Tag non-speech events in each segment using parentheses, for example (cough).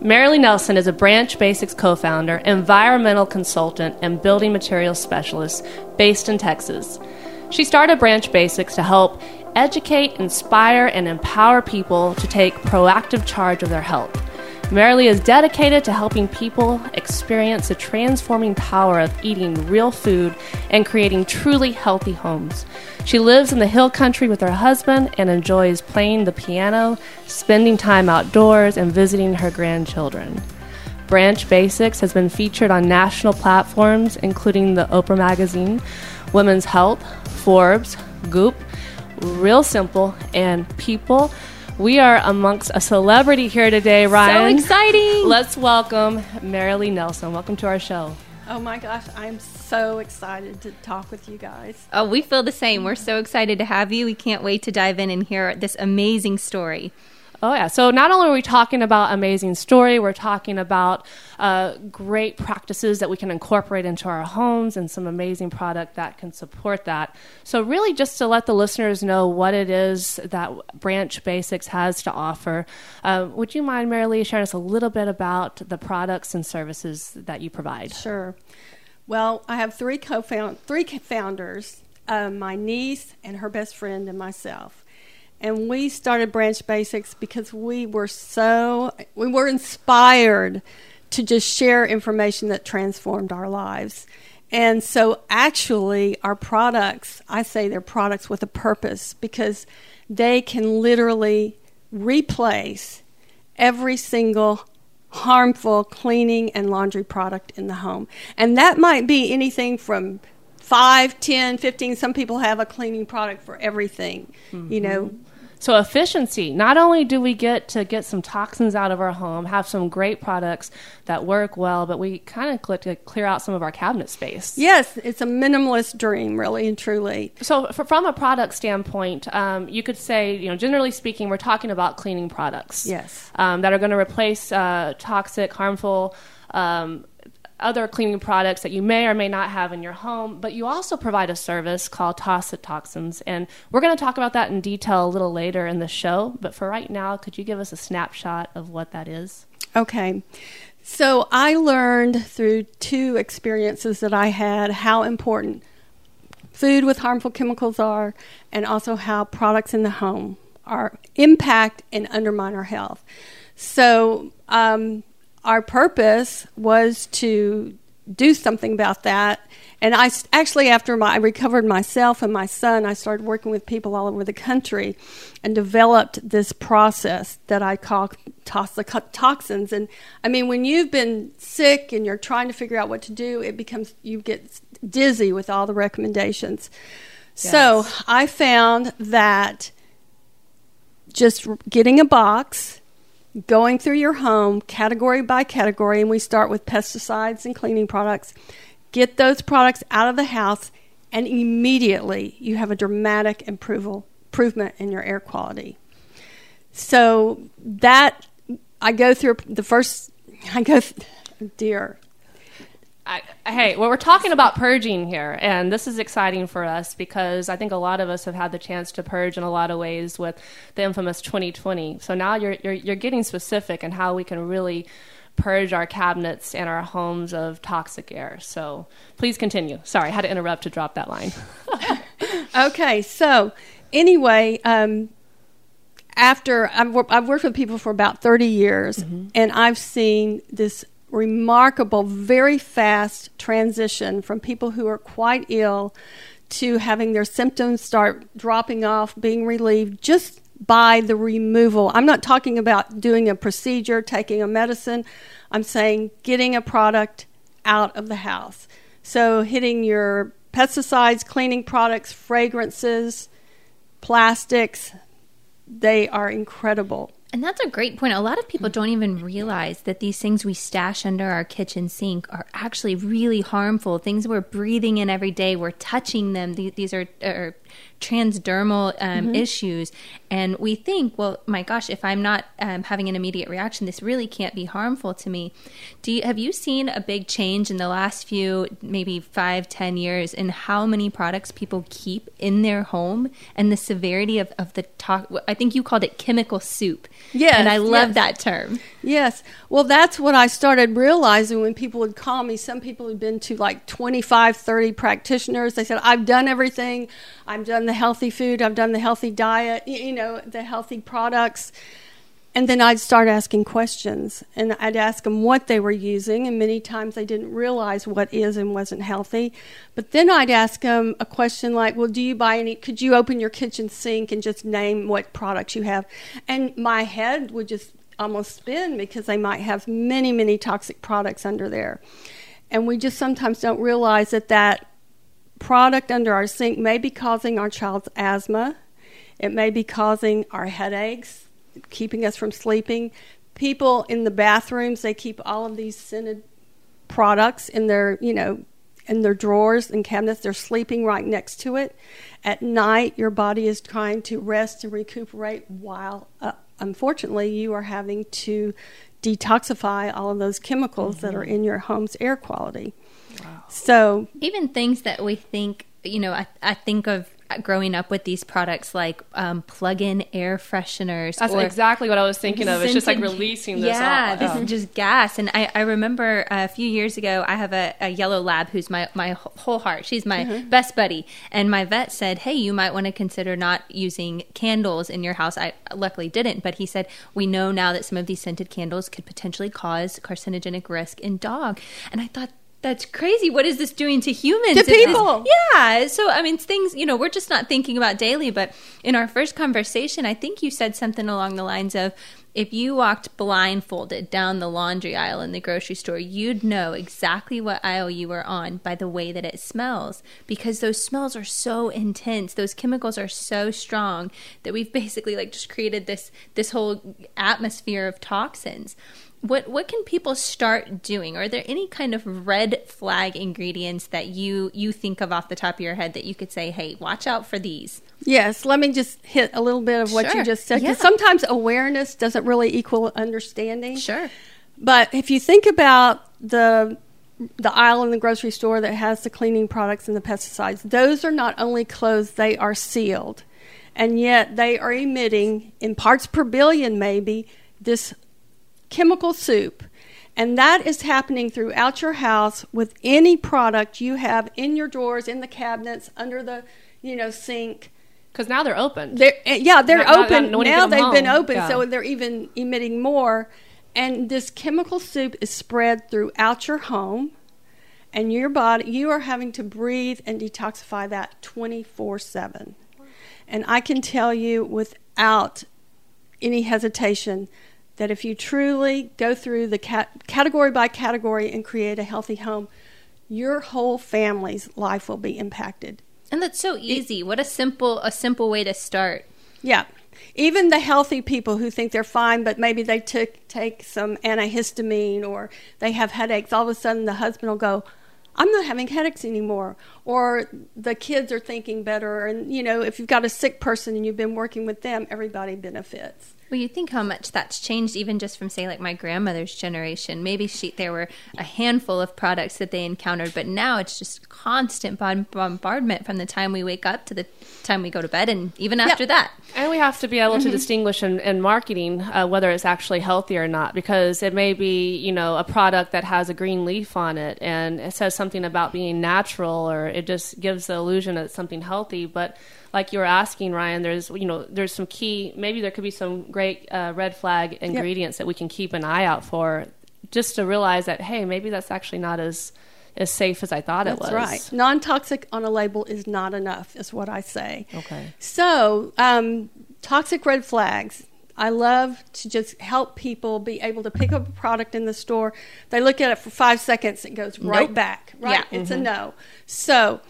Marilee Nelson is a Branch Basics co founder, environmental consultant, and building materials specialist based in Texas. She started Branch Basics to help educate, inspire, and empower people to take proactive charge of their health. Marilee is dedicated to helping people experience the transforming power of eating real food and creating truly healthy homes. She lives in the hill country with her husband and enjoys playing the piano, spending time outdoors, and visiting her grandchildren. Branch Basics has been featured on national platforms including the Oprah Magazine, Women's Health, Forbes, Goop, Real Simple, and People. We are amongst a celebrity here today, Ryan. So exciting! Let's welcome Marilee Nelson. Welcome to our show. Oh my gosh, I'm so excited to talk with you guys. Oh, we feel the same. We're so excited to have you. We can't wait to dive in and hear this amazing story. Oh, yeah. So not only are we talking about amazing story, we're talking about uh, great practices that we can incorporate into our homes and some amazing product that can support that. So, really, just to let the listeners know what it is that Branch Basics has to offer, uh, would you mind, Marilee, sharing us a little bit about the products and services that you provide? Sure. Well, I have three co-found three founders, uh, my niece and her best friend and myself. And we started Branch Basics because we were so, we were inspired to just share information that transformed our lives. And so, actually, our products, I say they're products with a purpose because they can literally replace every single harmful cleaning and laundry product in the home. And that might be anything from 5, 10, 15. Some people have a cleaning product for everything, mm-hmm. you know. So efficiency. Not only do we get to get some toxins out of our home, have some great products that work well, but we kind of get to clear out some of our cabinet space. Yes, it's a minimalist dream, really and truly. So, for, from a product standpoint, um, you could say, you know, generally speaking, we're talking about cleaning products. Yes. Um, that are going to replace uh, toxic, harmful. Um, other cleaning products that you may or may not have in your home, but you also provide a service called Toss the Toxins. And we're going to talk about that in detail a little later in the show. But for right now, could you give us a snapshot of what that is? Okay. So I learned through two experiences that I had how important food with harmful chemicals are, and also how products in the home are impact and undermine our health. So um, our purpose was to do something about that. And I actually, after my, I recovered myself and my son, I started working with people all over the country and developed this process that I call toss the toxins. And I mean, when you've been sick and you're trying to figure out what to do, it becomes, you get dizzy with all the recommendations. Yes. So I found that just getting a box going through your home category by category, and we start with pesticides and cleaning products. Get those products out of the house, and immediately you have a dramatic improvement in your air quality. So that I go through the first. (laughs) I go, dear. I, hey, well, we're talking about purging here, and this is exciting for us because I think a lot of us have had the chance to purge in a lot of ways with the infamous 2020. So now you're you're, you're getting specific in how we can really purge our cabinets and our homes of toxic air. So please continue. Sorry, I had to interrupt to drop that line. (laughs) okay, so anyway, um, after I've, I've, worked with people for about 30 years, mm-hmm. and I've seen this remarkable, very fast transition from people who are quite ill to having their symptoms start dropping off, being relieved just by the removal. I'm not talking about doing a procedure, taking a medicine. I'm saying getting a product out of the house. So, hitting your pesticides, cleaning products, fragrances, plastics, they are incredible. And that's a great point. A lot of people hmm. don't even realize that these things we stash under our kitchen sink are actually really harmful. Things we're breathing in every day, we're touching them. These, are, are transdermal um, mm-hmm. issues. And we think, well, my gosh, if I'm not um, having an immediate reaction, this really can't be harmful to me. Do you, have you seen a big change in the last few, maybe five, ten years in how many products people keep in their home and the severity of, of the talk? I think you called it chemical soup. Yeah. And I love yes. that term. Yes. Well, that's what I started realizing when people would call me. Some people had been to like 25, 30 practitioners. They said, I've done everything. I've done the healthy food. I've done the healthy diet, you know, the healthy products. And then I'd start asking questions and I'd ask them what they were using. And many times they didn't realize what is and wasn't healthy. But then I'd ask them a question like, Well, do you buy any? Could you open your kitchen sink and just name what products you have? And my head would just almost spin because they might have many, many toxic products under there. And we just sometimes don't realize that that product under our sink may be causing our child's asthma, it may be causing our headaches keeping us from sleeping. People in the bathrooms, they keep all of these scented products in their, you know, in their drawers and cabinets. They're sleeping right next to it. At night, your body is trying to rest and recuperate while, uh, unfortunately, you are having to detoxify all of those chemicals mm-hmm. that are in your home's air quality. Wow. So, even things that we think, you know, I, I think of growing up with these products like um, plug-in air fresheners. That's exactly what I was thinking of. It's just like releasing this. Yeah, this is just gas. And I, I remember a few years ago, I have a, a, yellow lab who's my my whole heart. She's my mm-hmm. best buddy. And my vet said, "Hey, you might want to consider not using candles in your house." I luckily didn't, but he said we know now that some of these scented candles could potentially cause carcinogenic risk in dog. And I thought that's crazy. What is this doing to humans? To people. This, yeah. So, I mean, things, you know, we're just not thinking about daily, but in our first conversation, I think you said something along the lines of if you walked blindfolded down the laundry aisle in the grocery store, you'd know exactly what aisle you were on by the way that it smells because those smells are so intense. Those chemicals are so strong that we've (laughs) basically like just created this this whole atmosphere of toxins what what can people start doing? Are there any kind of red flag ingredients that you you think of off the top of your head that you could say, "Hey, watch out for these"? Yes, let me just hit a little bit of what sure. you just said. Yeah. Sometimes awareness doesn't really equal understanding. Sure. But if you think about the the aisle in the grocery store that has the cleaning products and the pesticides, those are not only closed, they are sealed. And yet they are emitting in parts per billion maybe this chemical soup. And that is happening throughout your house with any product you have in your drawers, in the cabinets, under the, you know, sink. Because now they're open. They're, eh, yeah, they're not, open. Not, not, now they've home. been open, yeah. so they're even emitting more. And this chemical soup is spread throughout your home, and your body, you are having to breathe and detoxify that 24 7. And I can tell you without any hesitation that if you truly go through the cat- category by category and create a healthy home, your whole family's life will be impacted. And that's so easy. It, what a simple a simple way to start. Yeah. Even the healthy people who think they're fine, but maybe they took take some antihistamine or they have headaches, all of a sudden the husband will go, I'm not having headaches anymore. Or the kids are thinking better. And, you know, if you've got a sick person and you've been working with them, everybody benefits. Well, you think how much that's changed, even just from say like my grandmother's generation. Maybe she there were a handful of products that they encountered, but now it's just constant bombardment from the time we wake up to the time we go to bed, and even after yeah. that. And we have to be able mm-hmm. to distinguish in, in marketing uh, whether it's actually healthy or not, because it may be you know a product that has a green leaf on it and it says something about being natural, or it just gives the illusion that it's something healthy, but like you were asking Ryan, there's you know there's some key maybe there could be some great uh, red flag ingredients yep. that we can keep an eye out for, just to realize that hey maybe that's actually not as as safe as I thought that's it was. right. Non toxic on a label is not enough, is what I say. Okay. So um, toxic red flags. I love to just help people be able to pick up a product in the store. They look at it for five seconds, it goes right back. Right, yeah. it's mm-hmm. a no. So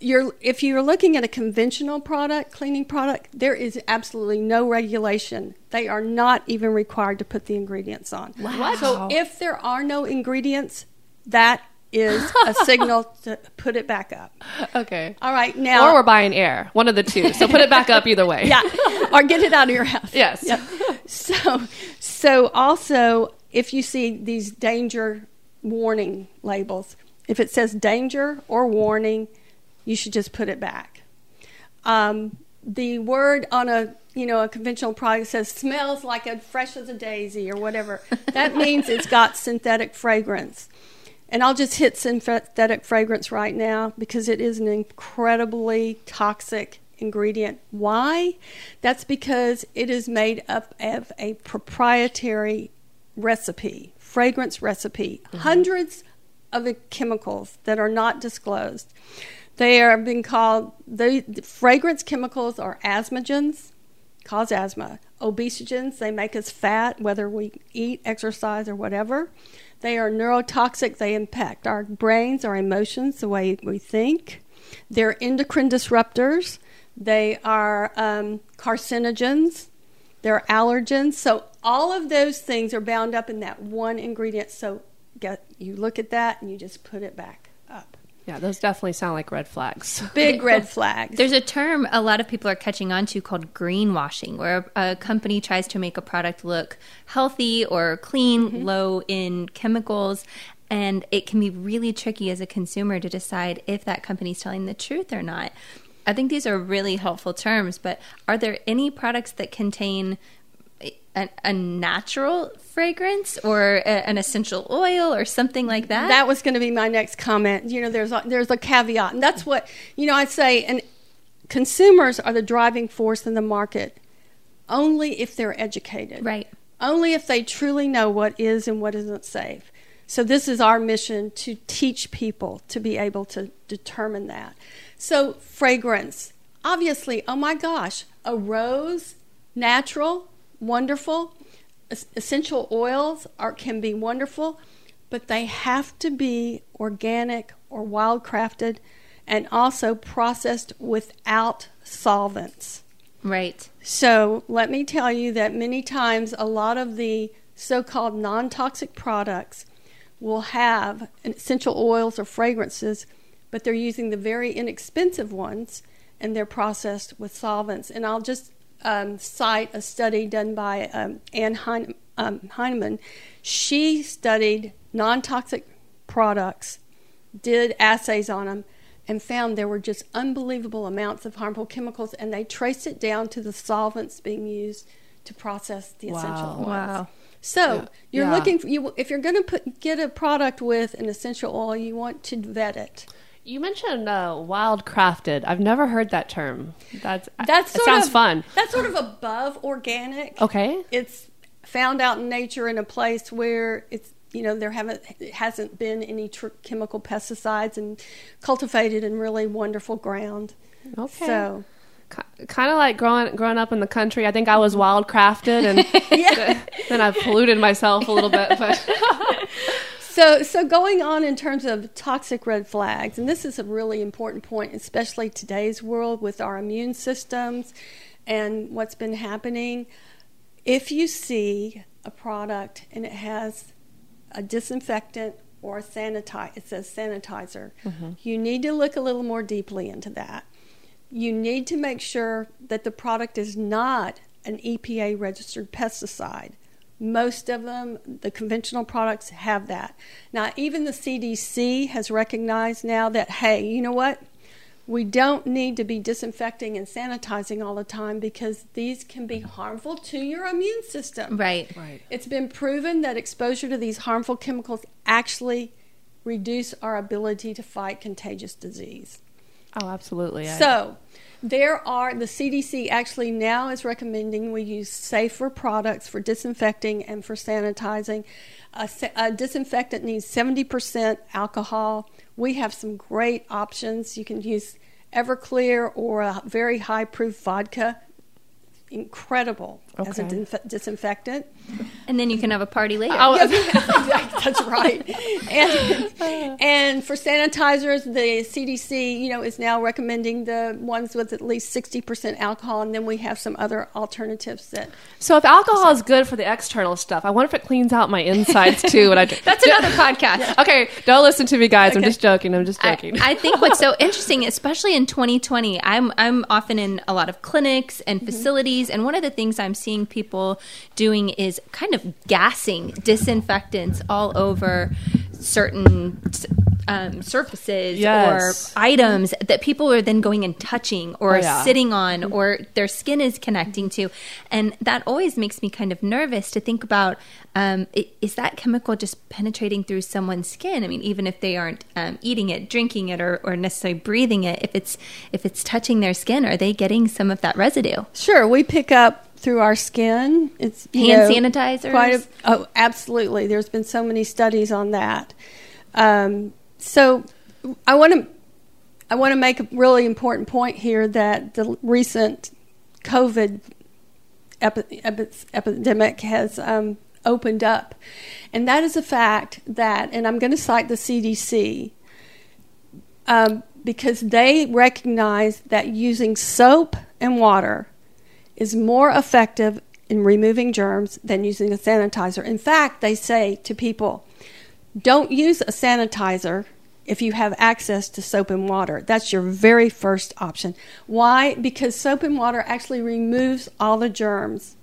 you're if you're looking at a conventional product, cleaning product, there is absolutely no regulation. They are not even required to put the ingredients on. Wow. So if there are no ingredients, that is a signal (laughs) to put it back up. Okay. All right. Now Or we're buying air. One of the two. So put it back up either way. (laughs) Yeah. Or get it out of your house. (laughs) Yes. Yeah. So so also if you see these danger warning labels, if it says danger or warning, you should just put it back. Um, the word on a you know, a conventional product says smells like a fresh as a daisy or whatever, that (laughs) means it's got synthetic fragrance. And I'll just hit synthetic fragrance right now because it is an incredibly toxic ingredient. Why? That's because it is made up of a proprietary recipe, fragrance recipe, mm-hmm. hundreds of the chemicals that are not disclosed. They are being called the, fragrance chemicals are asthmagens, cause asthma. Obesogens, they make us fat, whether we eat, exercise, or whatever. They are neurotoxic, they impact our brains, our emotions, the way we think. They're endocrine disruptors, they are um, carcinogens, they're allergens. So, all of those things are bound up in that one ingredient. So, get, you look at that and you just put it back. Yeah, those definitely sound like red flags. (laughs) Big red flags. There's a term a lot of people are catching on to called greenwashing, where a, a company tries to make a product look healthy or clean, mm-hmm. low in chemicals. And it can be really tricky as a consumer to decide if that company's telling the truth or not. I think these are really helpful terms, but are there any products that contain a, a natural fragrance or a, an essential oil or something like that? That was going to be my next comment. You know, there's a, there's a caveat, and that's what you know. I'd say, and consumers are the driving force in the market only if they're educated, right? Only if they truly know what is and what isn't safe. So this is our mission to teach people to be able to determine that. So fragrance, obviously, oh my gosh, a rose, natural, wonderful. Essential oils are, can be wonderful, but they have to be organic or wildcrafted and also processed without solvents. Right. So let me tell you that many times a lot of the so called non toxic products will have essential oils or fragrances, but they're using the very inexpensive ones and they're processed with solvents. And I'll just um, cite a study done by um, Anne hein- um, Steinemann. She studied non toxic products, did assays on them, and found there were just unbelievable amounts of harmful chemicals, and they traced it down to the solvents being used to process the wow. essential oils. Wow. So yeah. you're yeah. looking for you if you're going to put get a product with an essential oil, you want to vet it. You mentioned uh, wild crafted. I've never heard that term. That's that's that sounds of, fun. That's sort of above organic. Okay. It's found out in nature in a place where it's you know there haven't hasn't been any tr- chemical pesticides and cultivated in really wonderful ground. Okay. So kind of like growing growing up in the country. I think I was wild crafted, and (laughs) yeah. then I polluted myself a little bit. But (laughs) So, so going on in terms of toxic red flags, and this is a really important point, especially today's world with our immune systems and what's been happening. If you see a product and it has a disinfectant or a sanitizer, it says sanitizer, mm-hmm. you need to look a little more deeply into that. You need to make sure that the product is not an EPA registered pesticide. Most of them, the conventional products, have that. Now, even the CDC has recognized now that, hey, you know what? We don't need to be disinfecting and sanitizing all the time because these can be harmful to your immune system. Right. Right. It's been proven that exposure to these harmful chemicals actually reduce our ability to fight contagious disease. Oh, absolutely. So, there are, the CDC actually now is recommending we use safer products for disinfecting and for sanitizing. A, a disinfectant needs 70% alcohol. We have some great options. You can use Everclear or a very high proof vodka incredible okay. as a disinfectant. And then you can have a party later. Oh, yeah, (laughs) that's right. And, (laughs) and for sanitizers, the CDC, you know, is now recommending the ones with at least 60% alcohol, and then we have some other alternatives that. So if alcohol so. is good for the external stuff, I wonder if it cleans out my insides too when I (laughs) drink. that's another podcast. Yeah. Okay, don't listen to me, guys. Okay. I'm just joking. I'm just joking. I, I, think what's so interesting, especially in 2020, I'm I'm often in a lot of clinics and mm-hmm. facilities, mm-hmm. and one of the things I'm seeing people doing is kind of gassing disinfectants all over certain um, surfaces Yes. or items that people are then going and touching or Oh, yeah. sitting on or their skin is connecting to. And that always makes me kind of nervous to think about um, is that chemical just penetrating through someone's skin? I mean, even if they aren't um, eating it, drinking it, or, or necessarily breathing it, if it's if it's touching their skin, are they getting some of that residue? Sure, we pick up through our skin. It's you Hand know, sanitizers? Quite a, oh, absolutely. There's been so many studies on that. Um, so I want to I want to make a really important point here that the recent COVID epi- epi- epidemic has um, opened up, and that is a fact that, and I'm going to cite the CDC um, because they recognize that using soap and water is more effective in removing germs than using a sanitizer. In fact, they say to people, don't use a sanitizer if you have access to soap and water. That's your very first option. Why? Because soap and water actually removes all the germs.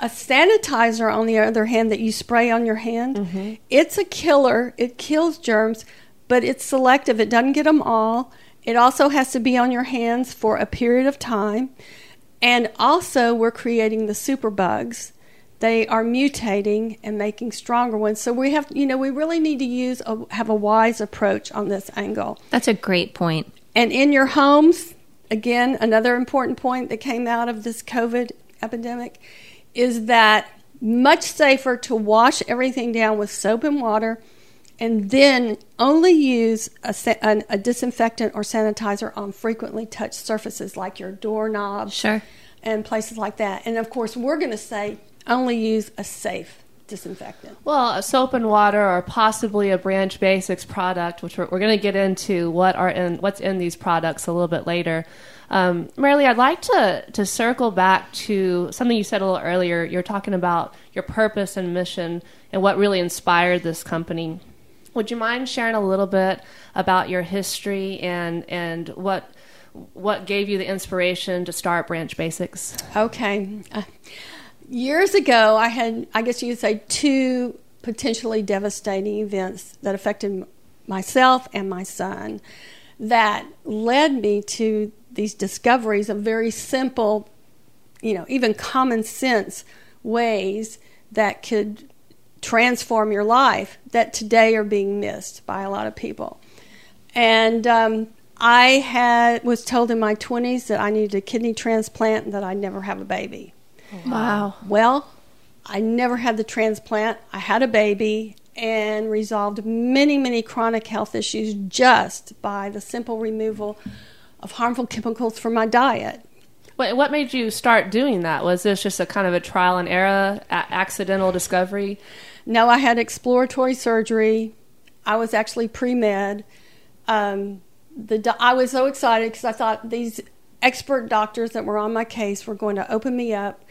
A sanitizer, on the other hand, that you spray on your hand, mm-hmm. it's a killer. It kills germs, but it's selective. It doesn't get them all. It also has to be on your hands for a period of time. And also, we're creating the superbugs. They are mutating and making stronger ones. So we have, you know, we really need to use a, have a wise approach on this angle. That's a great point. And in your homes, again, another important point that came out of this COVID epidemic is that much safer to wash everything down with soap and water and then only use a, sa- an, a disinfectant or sanitizer on frequently touched surfaces like your doorknobs Sure. and places like that. And of course, we're going to say only use a safe disinfectant. Well, a soap and water, or possibly a Branch Basics product, which we're, we're going to get into what are in what's in these products a little bit later. Um, Marilee, I'd like to to circle back to something you said a little earlier. You're talking about your purpose and mission and what really inspired this company. Would you mind sharing a little bit about your history and and what what gave you the inspiration to start Branch Basics? Okay. Uh, years ago, I had, I guess you could say, two potentially devastating events that affected myself and my son that led me to these discoveries of very simple, you know, even common sense ways that could transform your life that today are being missed by a lot of people. And um, I had was told in my 20s that I needed a kidney transplant and that I'd never have a baby. Wow. Well, I never had the transplant. I had a baby and resolved many, many chronic health issues just by the simple removal of harmful chemicals from my diet. What, what made you start doing that? Was this just a kind of a trial and error, a- accidental discovery? No, I had exploratory surgery. I was actually pre med. Um, the I was so excited because I thought these expert doctors that were on my case were going to open me up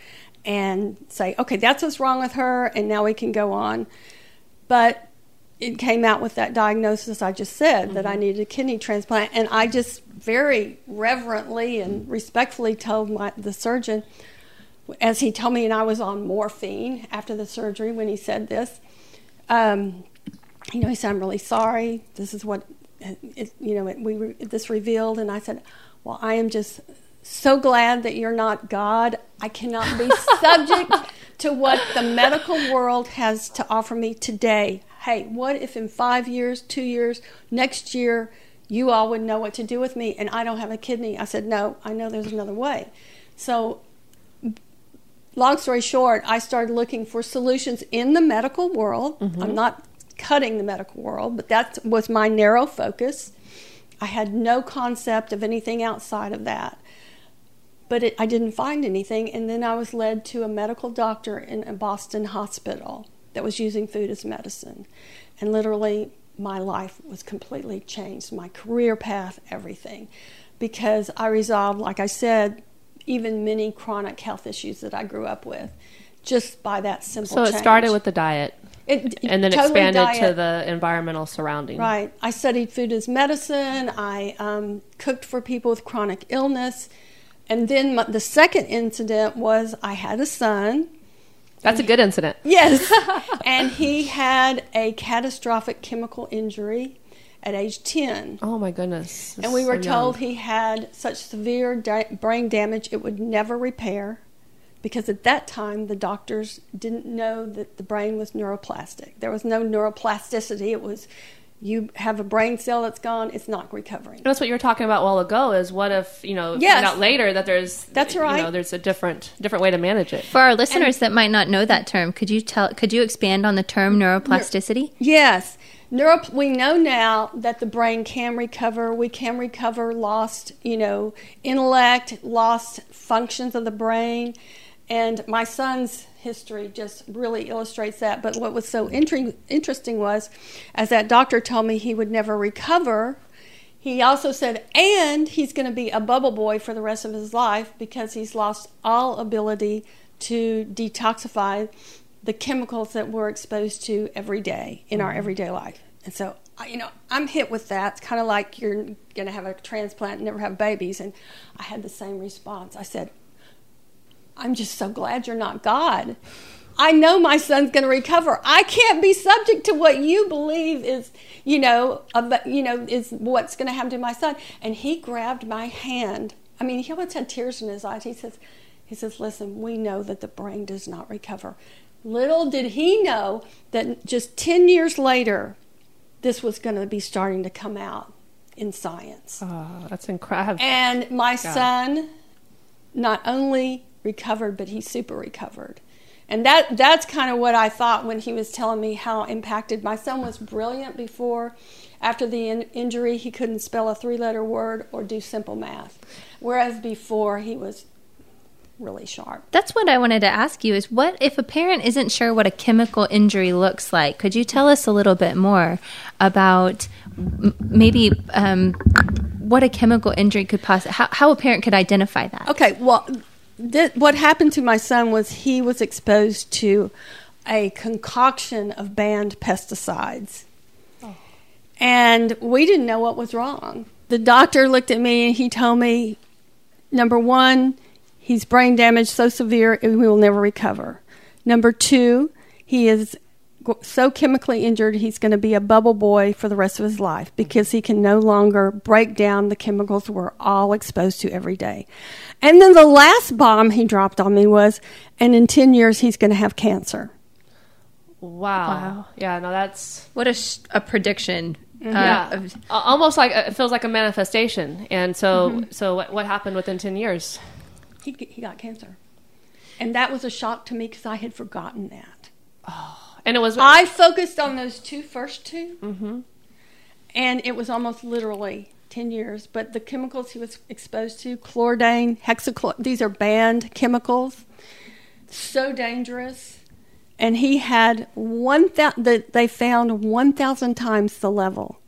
and say, okay, that's what's wrong with her, and now we can go on. But it came out with that diagnosis I just said that I needed a kidney transplant, and I just very reverently and respectfully told my the surgeon, as he told me, and I was on morphine after the surgery when he said this. Um, you know, he said, "I'm really sorry. This is what it, you know. It, we re- this revealed." And I said, "Well, I am just so glad that you're not God. I cannot be (laughs) subject to what the medical world has to offer me today. Hey, what if in five years, two years, next year, you all would know what to do with me, and I don't have a kidney?" I said, "No, I know there's another way." So long story short, I started looking for solutions in the medical world. Mm-hmm. I'm not cutting the medical world, but that was my narrow focus. I had no concept of anything outside of that. But it, I didn't find anything, and then I was led to a medical doctor in a Boston hospital that was using food as medicine. And literally, my life was completely changed my career path, everything. Because I resolved, like I said, even many chronic health issues that I grew up with just by that simple So it change. started with the diet It- and then totally expanded to the environmental surrounding. Right. I studied food as medicine. I um, cooked for people with chronic illness. And then my, the second incident was I had a son. That's a good incident. Yes. (laughs) and he had a catastrophic chemical injury. At age 10. Oh my goodness. And we were So told young. he had such severe da- brain damage it would never repair because at that time the doctors didn't know that the brain was neuroplastic. There was no neuroplasticity. It was you have a brain cell that's gone, it's not recovering. That's what you were talking about a while ago. Is what if you know Yes. find out later that there's That's You right. know, there's a different different way to manage it. For our listeners that might not know that term, could you tell? Could you expand on the term neuroplasticity? Yes. Neuro, we know now that the brain can recover. We can recover lost, you know, intellect, lost functions of the brain. And my son's history just really illustrates that. But what was so inter- interesting was, as that doctor told me he would never recover, he also said, and he's going to be a bubble boy for the rest of his life because he's lost all ability to detoxify the chemicals that we're exposed to every day in our mm-hmm. everyday life. And so, you know, I'm hit with that. It's kind of like you're going to have a transplant and never have babies. And I had the same response. I said, I'm just so glad you're not God. I know my son's going to recover. I can't be subject to what you believe is, you know, about, you know, is what's going to happen to my son. And he grabbed my hand. I mean, he almost had tears in his eyes. He says, he says, listen, we know that the brain does not recover. Little did he know that just 10 years later, this was going to be starting to come out in science. Oh, that's incredible. And my son not only recovered, but he super recovered. And that that's kind of what I thought when he was telling me how impacted. My son was brilliant before. After the in- injury, he couldn't spell a three letter word or do simple math. Whereas before, he was really sharp. That's what I wanted to ask you is what if a parent isn't sure what a chemical injury looks like? Could you tell us a little bit more about m- maybe um, what a chemical injury could possibly, how, how a parent could identify that? Okay, well, th- what happened to my son was he was exposed to a concoction of banned pesticides. And we didn't know what was wrong. The doctor looked at me and he told me number one, he's brain damaged so severe and he will never recover. Number two, he is so chemically injured he's going to be a bubble boy for the rest of his life because he can no longer break down the chemicals we're all exposed to every day. And then the last bomb he dropped on me was, and in 10 years he's going to have cancer. wow. Wow. Yeah. No, that's What a, sh- a prediction. uh, yeah. Almost like it feels like a manifestation. And so, Mm-hmm. so what, what happened within ten years? He, he got cancer. And that was a shock to me because I had forgotten that. Oh, And it was I focused on those two first 2 mm-hmm. and it was almost literally 10 years. But the chemicals he was exposed to, chlordane, heptachlor, these are banned chemicals, so dangerous. And he had one thousand. The, they found 1,000 times the level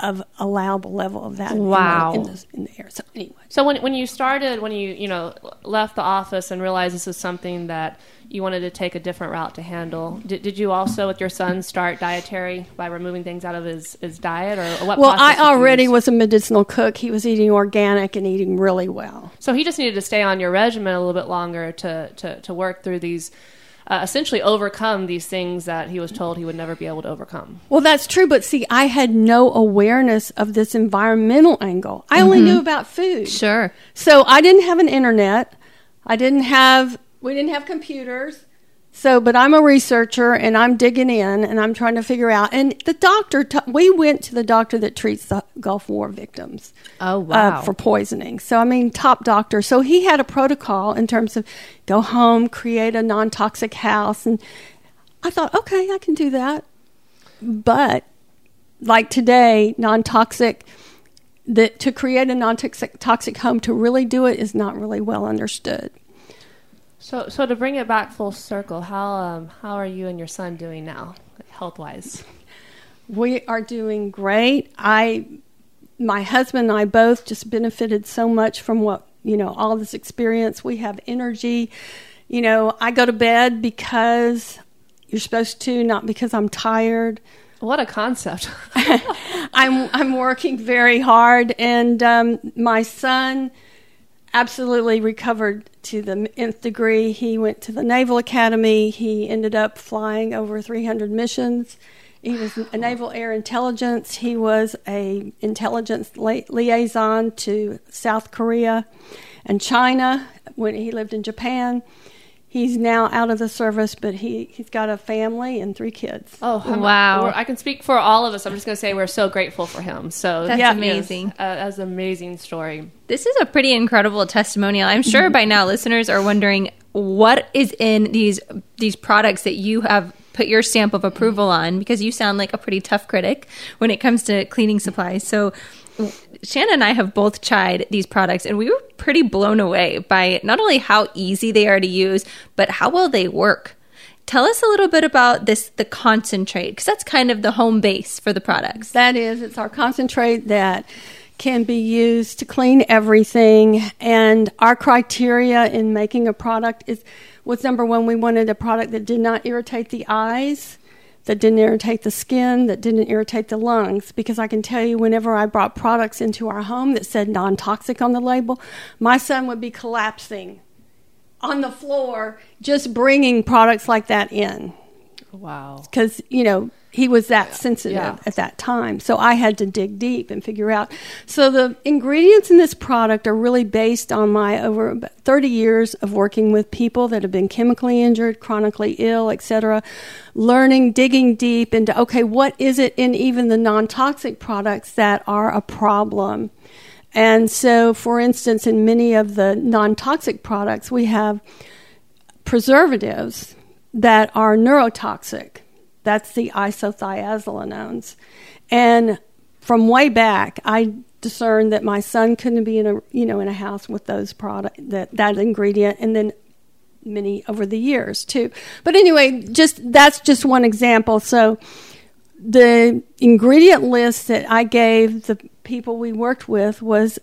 of allowable level of that in the- Wow. in, the, in the air. So anyway, So when when you started, when you you know left the office and realized this is something that you wanted to take a different route to handle, did, did you also with your son start dietary by removing things out of his, his diet, or, what? well, I process did you already was a medicinal cook. He was eating organic and eating really well. So he just needed to stay on your regimen a little bit longer to to, to work through these. Uh, essentially, overcome these things that he was told he would never be able to overcome. Well, that's true, but see, I had no awareness of this environmental angle. I only knew about food. Sure. So I didn't have an internet. I didn't have, we didn't have computers. So, but I'm a researcher and I'm digging in and I'm trying to figure out. And the doctor, t- we went to the doctor that treats the Gulf War victims Oh, wow. uh, for poisoning. So, I mean, top doctor. So he had a protocol in terms of go home, create a non toxic house. And I thought, okay, I can do that. But like today, non toxic, that to create a non toxic home, to really do it is not really well understood. So, so to bring it back full circle, how um, how are you and your son doing now, health wise? We are doing great. I, my husband and I both just benefited so much from what, you know, all this experience. We have energy. You know, I go to bed because you're supposed to, not because I'm tired. What a concept! (laughs) I'm I'm working very hard, and um, my son absolutely recovered to the nth degree. He went to the Naval Academy. He ended up flying over 300 missions he was a naval air intelligence. He was a intelligence li- liaison to South Korea and China when he lived in Japan. He's now out of the service, but he, he's got a family and three kids. Oh I'm- Wow. I can speak for all of us. I'm just going to say we're so grateful for him. So That's yeah, amazing. yes, uh, that's an amazing story. This is a pretty incredible testimonial. I'm sure by now listeners are wondering what is in these these products that you have put your stamp of approval on because you sound like a pretty tough critic when it comes to cleaning supplies. So Shannon and I have both tried these products and we were pretty blown away by not only how easy they are to use, but how well they work. Tell us a little bit about this the concentrate because that's kind of the home base for the products. That is, it's our concentrate that can be used to clean everything. And our criteria in making a product is was number one, we wanted a product that did not irritate the eyes, that didn't irritate the skin, that didn't irritate the lungs. Because I can tell you, whenever I brought products into our home that said non toxic on the label, my son would be collapsing on the floor just bringing products like that in Wow. because you know he was that sensitive Yeah. at that time so i had to dig deep and figure out so the ingredients in this product are really based on my over 30 years of working with people that have been chemically injured chronically ill etc learning digging deep into okay what is it in even the non-toxic products that are a problem and so for instance in many of the non-toxic products we have preservatives that are neurotoxic. That's the isothiazolinones. And from way back, I discerned that my son couldn't be in a you know in a house with those product that that ingredient, and then many over the years too. But anyway, just that's just one example. So the ingredient list that I gave the people we worked with was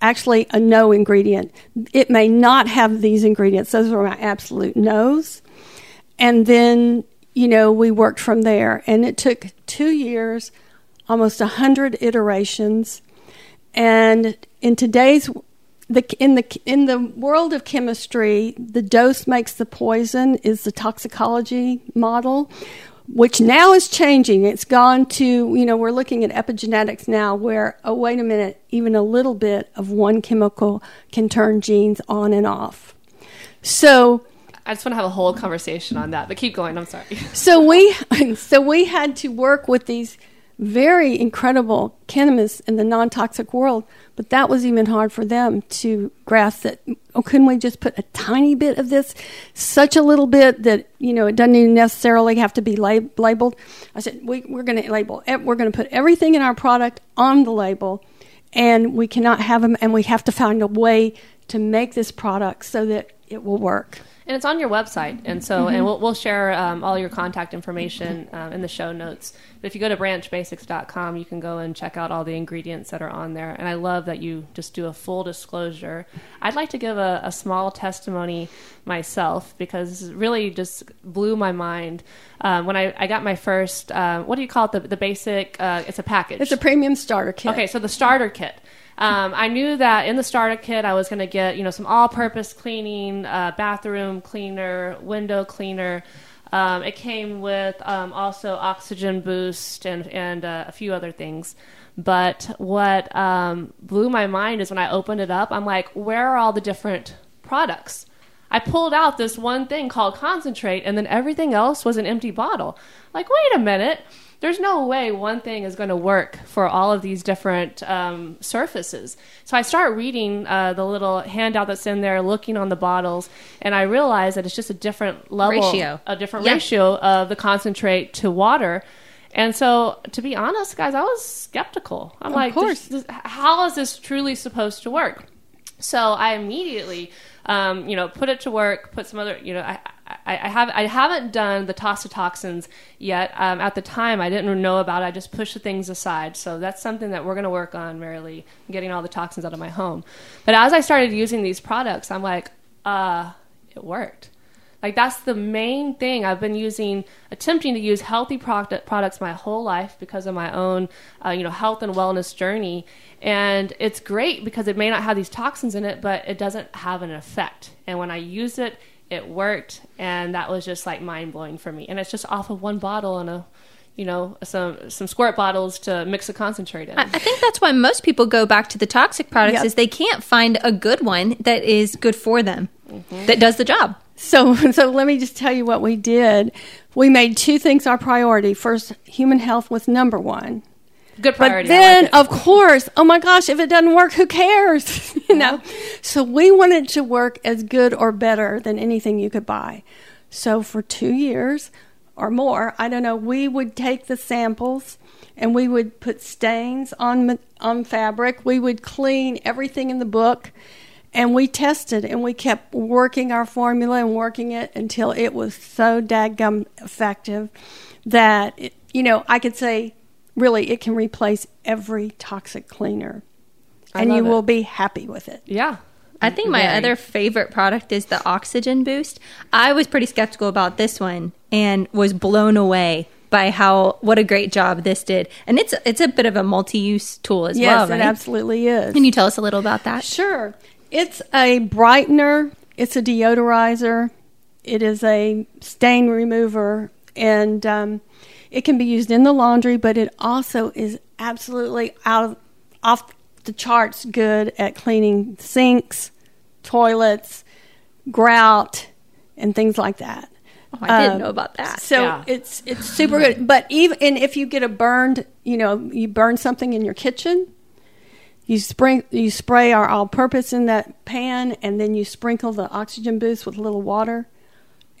actually a no ingredient. It may not have these ingredients. Those were my absolute no's. And then, you know, we worked from there. And it took two years, almost a hundred iterations. And in today's the in the in the world of chemistry, the dose makes the poison is the toxicology model, which now is changing. It's gone to you know we're looking at epigenetics now, where oh wait a minute, even a little bit of one chemical can turn genes on and off. So I just want to have a whole conversation on that, but keep going. I'm sorry. (laughs) so we (laughs) so we had to work with these very incredible chemists in the non-toxic world but that was even hard for them to grasp that oh couldn't we just put a tiny bit of this such a little bit that you know it doesn't even necessarily have to be lab- labeled i said we, we're going to label we're going to put everything in our product on the label and we cannot have them and we have to find a way to make this product so that it will work And it's on your website, and so and we'll, we'll share um, all your contact information um, in the show notes. But if you go to branchbasics.com, you can go and check out all the ingredients that are on there. And I love that you just do a full disclosure. I'd like to give a, a small testimony myself because really just blew my mind um, when I, I got my first. Uh, what do you call it? The, the basic. Uh, it's a package. it's a premium starter kit Okay, so the starter kit. Um, I knew that in the starter kit, I was going to get you know some all-purpose cleaning, uh, bathroom cleaner, window cleaner. Um, it came with um, also oxygen boost and and uh, a few other things. But what um, blew my mind is when I opened it up, I'm like, where are all the different products? I pulled out this one thing called concentrate, and then everything else was an empty bottle. Like, wait a minute. There's no way one thing is going to work for all of these different um, surfaces. So I start reading uh, the little handout that's in there, looking on the bottles, and I realize that it's just a different level, Ratio. a different Yeah. ratio of the concentrate to water. And so, to be honest, guys, I was skeptical. I'm Of like, course. this- this- how is this truly supposed to work? So I immediately, um, you know, put it to work. Put some other, you know, I, I, I have I haven't done the Toss the Toxins yet. Um, at the time, I didn't know about. it. I just pushed the things aside. So that's something that we're going to work on, Marilee, getting all the toxins out of my home. But as I started using these products, I'm like, uh, it worked. Like that's the main thing. I've been using, attempting to use healthy product, products my whole life because of my own, uh, you know, health and wellness journey. And it's great because it may not have these toxins in it, but it doesn't have an effect. And when I use it, it worked, and that was just like mind blowing for me. And it's just off of one bottle in a, you know, some some squirt bottles to mix a concentrate in. I I think that's why most people go back to the toxic products Yep. is they can't find a good one that is good for them mm-hmm. that does the job. So, (laughs) so let me just tell you what we did. We made two things our priority. First, human health was number one. Good priority. But then, like of course, oh my gosh, if it doesn't work, who cares? (laughs) you know. So we wanted to work as good or better than anything you could buy. So for two years or more, I don't know, we would take the samples and we would put stains on on fabric. We would clean everything in the book, and we tested and we kept working our formula and working it until it was so dadgum effective that it, you know I could say really it can replace every toxic cleaner, I and you it. will be happy with it. yeah. I think my Very. other favorite product is the oxygen boost. I was pretty skeptical about this one and was blown away by how what a great job this did. And it's it's a bit of a multi-use tool as yes, well, it absolutely is. Can you tell us a little about that? Sure. It's a brightener, it's a deodorizer, it is a stain remover, and um, it can be used in the laundry, but it also is absolutely out of, off the charts good at cleaning sinks, toilets, grout, and things like that. Oh, I didn't Um, know about that. So Yeah. it's it's super good. (laughs) But even and if you get a burned, you know, you burn something in your kitchen, you spring you spray our all-purpose in that pan, and then you sprinkle the oxygen boost with a little water,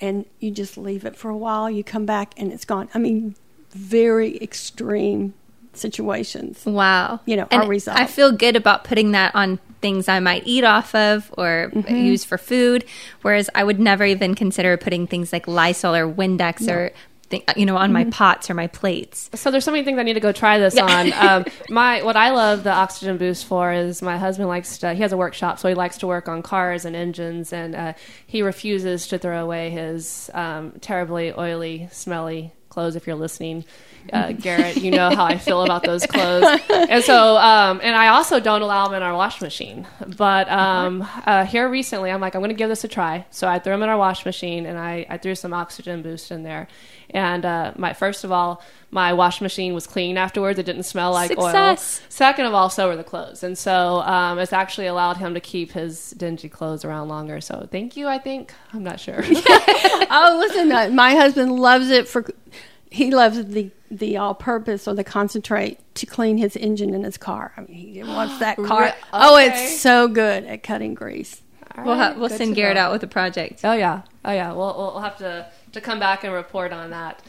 and you just leave it for a while. You come back and it's gone. I mean, very extreme situations. Wow. You know, and. I feel good about putting that on things I might eat off of or Mm-hmm. use for food, whereas I would never even consider putting things like Lysol or Windex or thi- you know on Mm-hmm. my pots or my plates. So there's so many things I need to go try this on. Um, (laughs) my what I love the oxygen boost for is my husband likes to. He has a workshop, so he likes to work on cars and engines, and uh, he refuses to throw away his um, terribly oily, smelly clothes. If you're listening, uh, (laughs) Garrett, you know how I feel about those clothes, (laughs) and so um, and I also don't allow them in our wash machine. But um, uh, here recently, I'm like, I'm going to give this a try. So I threw them in our wash machine, and I, I threw some oxygen boost in there. And uh, my first of all, my wash machine was clean afterwards. It didn't smell like oil. Success. Second of all, so were the clothes, and so um, it's actually allowed him to keep his dingy clothes around longer. So thank you. I think I'm not sure. (laughs) (laughs) oh, listen, uh, my husband loves it for. He loves the the all purpose or the concentrate to clean his engine in his car. I mean, he wants that (gasps) car. Re- Oh, it's so good at cutting grease. All We'll ha- we'll send Garrett know. out with a project. Oh yeah, oh yeah. We'll we'll have to to come back and report on that.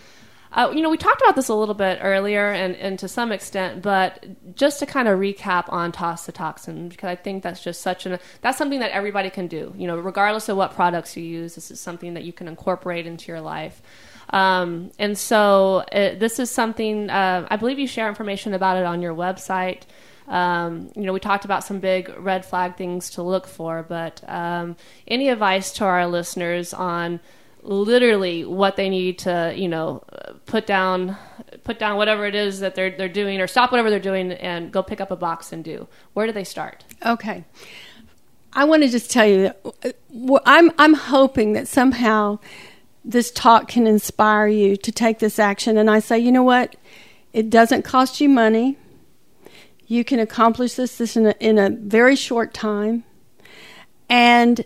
Uh, you know, we talked about this a little bit earlier, and, and to some extent, but just to kind of recap on toss the toxin, because I think that's just such an that's something that everybody can do. You know, regardless of what products you use, this is something that you can incorporate into your life. Um, and so, uh, this is something uh, I believe you share information about it on your website. Um, you know, we talked about some big red flag things to look for, but um, any advice to our listeners on literally what they need to, you know, put down, put down whatever it is that they're they're doing, or stop whatever they're doing and go pick up a box and do. Where do they start? Okay. I want to just tell you that I'm I'm hoping that somehow this talk can inspire you to take this action. And I say, you know what? It doesn't cost you money. You can accomplish this, this in, a, in a very short time. And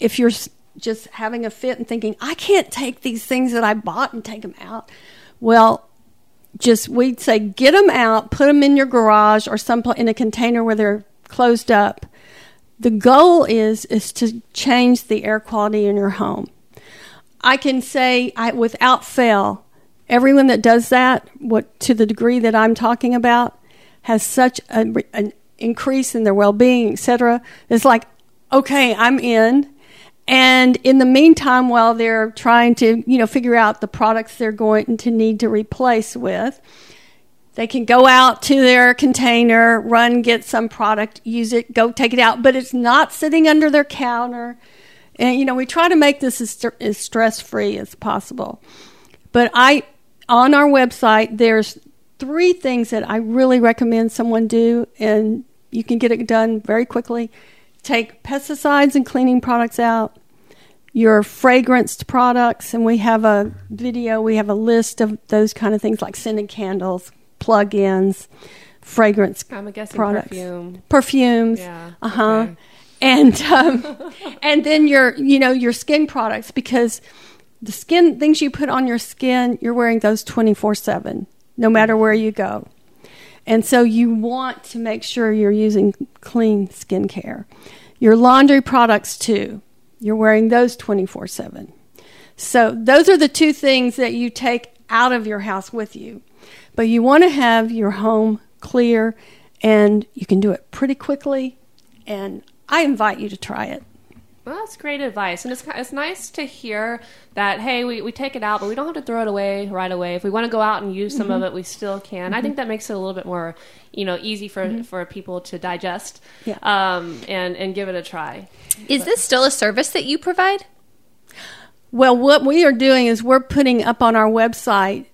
if you're just having a fit and thinking, I can't take these things that I bought and take them out, well, just we'd say get them out, put them in your garage or some in a container where they're closed up. The goal is is to change the air quality in your home. I can say I, without fail, everyone that does that, what to the degree that I'm talking about, has such a, an increase in their well-being, etc. It's like, okay, I'm in. And in the meantime, while they're trying to, you know, figure out the products they're going to need to replace with, they can go out to their container, run, get some product, use it, go take it out, but it's not sitting under their counter. And you know, we try to make this as, st- as stress free as possible. But I, on our website, there's three things that I really recommend someone do, and you can get it done very quickly. Take pesticides and cleaning products out. your fragranced products, and we have a video, we have a list of those kind of things like scented candles, plug ins, fragrance I'm guessing products, perfume. perfumes. Yeah. Uh huh. okay. And (laughs) um, and then your you know your skin products because the skin things you put on your skin you're wearing those 24 7 no matter where you go and so you want to make sure you're using clean skincare your laundry products too. You're wearing those 24 7 so those are the two things that you take out of your house with you. But you want to have your home clear and you can do it pretty quickly and i invite you to try it Well, that's great advice, and it's it's nice to hear that. Hey, we, we take it out, but we don't have to throw it away right away. If we want to go out and use some Mm-hmm. of it, we still can. I think that makes it a little bit more, you know, easy for for people to digest, Yeah. um, and and give it a try. Is this still a service that you provide? Well, what we are doing is we're putting up on our website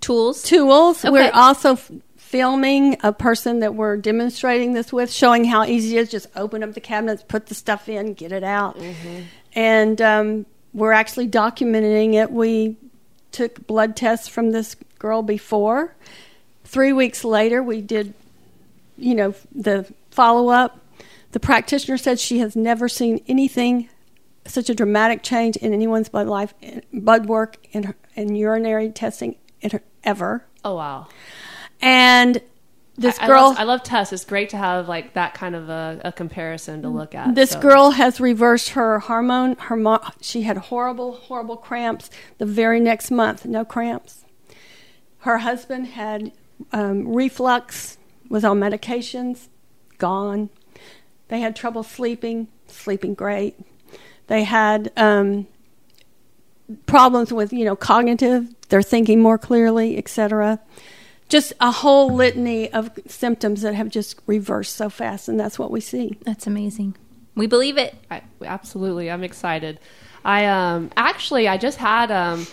Tools? tools. Okay. We're also f- filming a person that we're demonstrating this with, showing how easy it is. Just open up the cabinets, put the stuff in, get it out. And um, we're actually documenting it. We took blood tests from this girl before. Three weeks later, we did, you know, the follow up. The practitioner said she has never seen anything such a dramatic change in anyone's blood life, blood work, and, and urinary testing in her, ever. Oh wow, And this I, I girl, love, I love Tess. It's great to have like that kind of a, a comparison to look at. this so. girl has reversed her hormone. Her mo- she had horrible, horrible cramps. The very next month, no cramps. Her husband had um, reflux, was on medications, gone. They had trouble sleeping, sleeping great. They had um, problems with you know cognitive. They're thinking more clearly, etc. Just a whole litany of symptoms that have just reversed so fast, and that's what we see. That's amazing. We believe it. I, absolutely, I'm excited. I um actually I just had um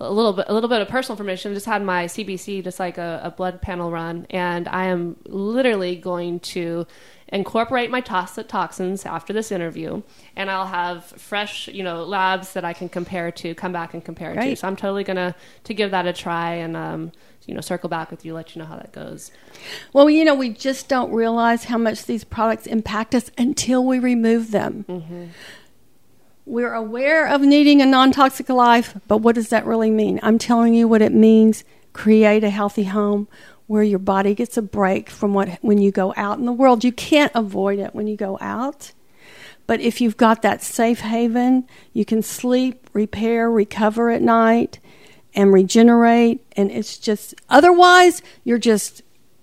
a little bit a little bit of personal information. I Just had my CBC, just like a, a blood panel run, and I am literally going to incorporate my tox- toxins after this interview, and I'll have fresh you know labs that I can compare to, come back and compare to. So I'm totally gonna to give that a try and um you know circle back with you, let you know how that goes. Well, you know, we just don't realize how much these products impact us until we remove them. We're aware of needing a non toxic life, but what does that really mean? I'm telling you what it means create a healthy home where your body gets a break from what when you go out in the world. You can't avoid it when you go out. But if you've got that safe haven, you can sleep, repair, recover at night, and regenerate. And it's just, otherwise, you're just,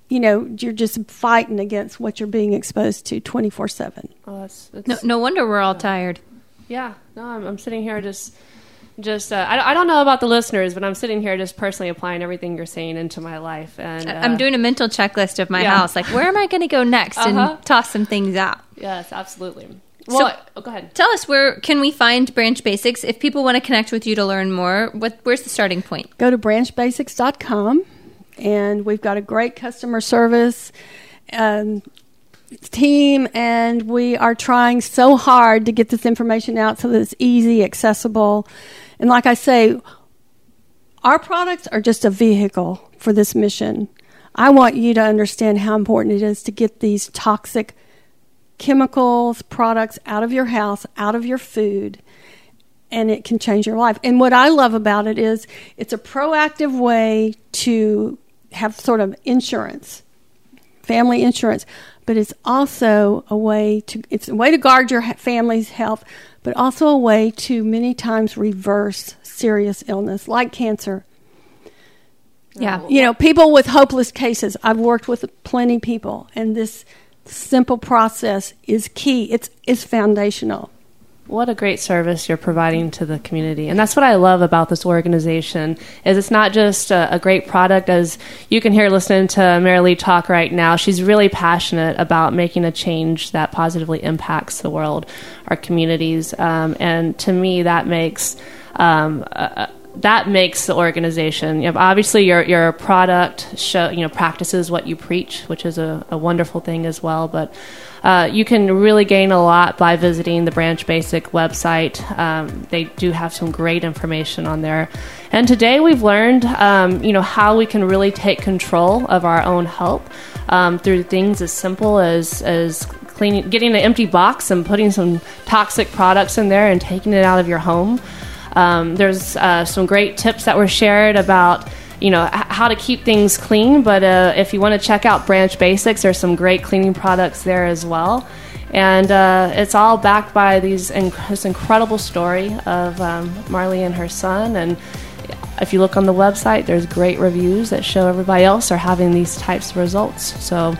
you know, you're just fighting against what you're being exposed to 24 7. Oh, that's, that's No, no wonder we're all tired. Yeah, no, I'm, I'm sitting here just, just. Uh, I, I don't know about the listeners, but I'm sitting here just personally applying everything you're saying into my life, and uh, I'm doing a mental checklist of my yeah. house. Like, where am I going to go next Uh-huh. and toss some things out? Yes, absolutely. So- Well, oh, go ahead. Tell us where can we find Branch Basics if people want to connect with you to learn more. What where's the starting point? Go to branchbasics.com, and we've got a great customer service. Um, team and we are trying so hard to get this information out so that it's easy accessible. And like i say our products are just a vehicle for this mission. I want you to understand how important it is to get these toxic chemicals products out of your house out of your food and it can change your life. And what i love about it is it's a proactive way to have sort of insurance family insurance, but it's also a way to it's a way to guard your family's health, but also a way to many times reverse serious illness like cancer. Yeah. Oh. You know, people with hopeless cases. I've worked with plenty people, and this simple process is key. It's it's foundational. What a great service you're providing to the community, and that's what I love about this organization. Is it's not just a, a great product, as you can hear listening to Marilee talk right now. She's really passionate about making a change that positively impacts the world, our communities, um, and to me, that makes um, that makes the organization. You know, obviously, your your product show you know practices what you preach, which is a, a wonderful thing as well. But uh, you can really gain a lot by visiting the Branch Basic website. Um, they do have some great information on there. And today we've learned, um, you know, how we can really take control of our own health um, through things as simple as as cleaning, getting an empty box and putting some toxic products in there and taking it out of your home. Um, there's uh, some great tips that were shared about you know how to keep things clean. But uh, if you want to check out Branch Basics, there's some great cleaning products there as well. And uh, it's all backed by these inc- this incredible story of um, Marilee and her son. And if you look on the website, there's great reviews that show everybody else are having these types of results. So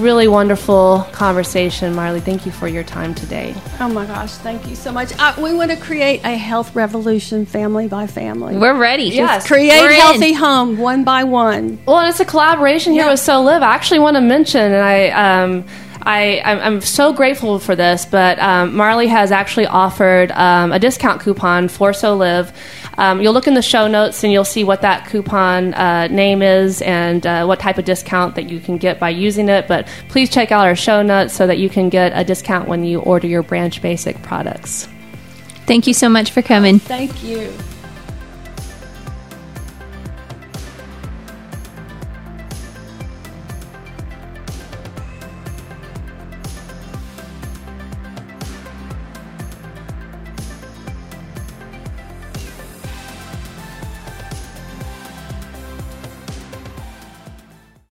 really wonderful conversation, Marilee. Thank you for your time today. Oh my gosh, thank you so much. Uh, we want to create a health revolution family by family. We're ready. Yes. create We're in. healthy home one by one. Well, and it's a collaboration here Yeah. with So Live. I actually want to mention, and I, um, I, I'm, I'm so grateful for this, but um, Marilee has actually offered um, a discount coupon for So Live. Um, you'll look in the show notes and you'll see what that coupon uh, name is and uh, what type of discount that you can get by using it. But please check out our show notes so that you can get a discount when you order your Branch Basic products. Thank you so much for coming. Thank you.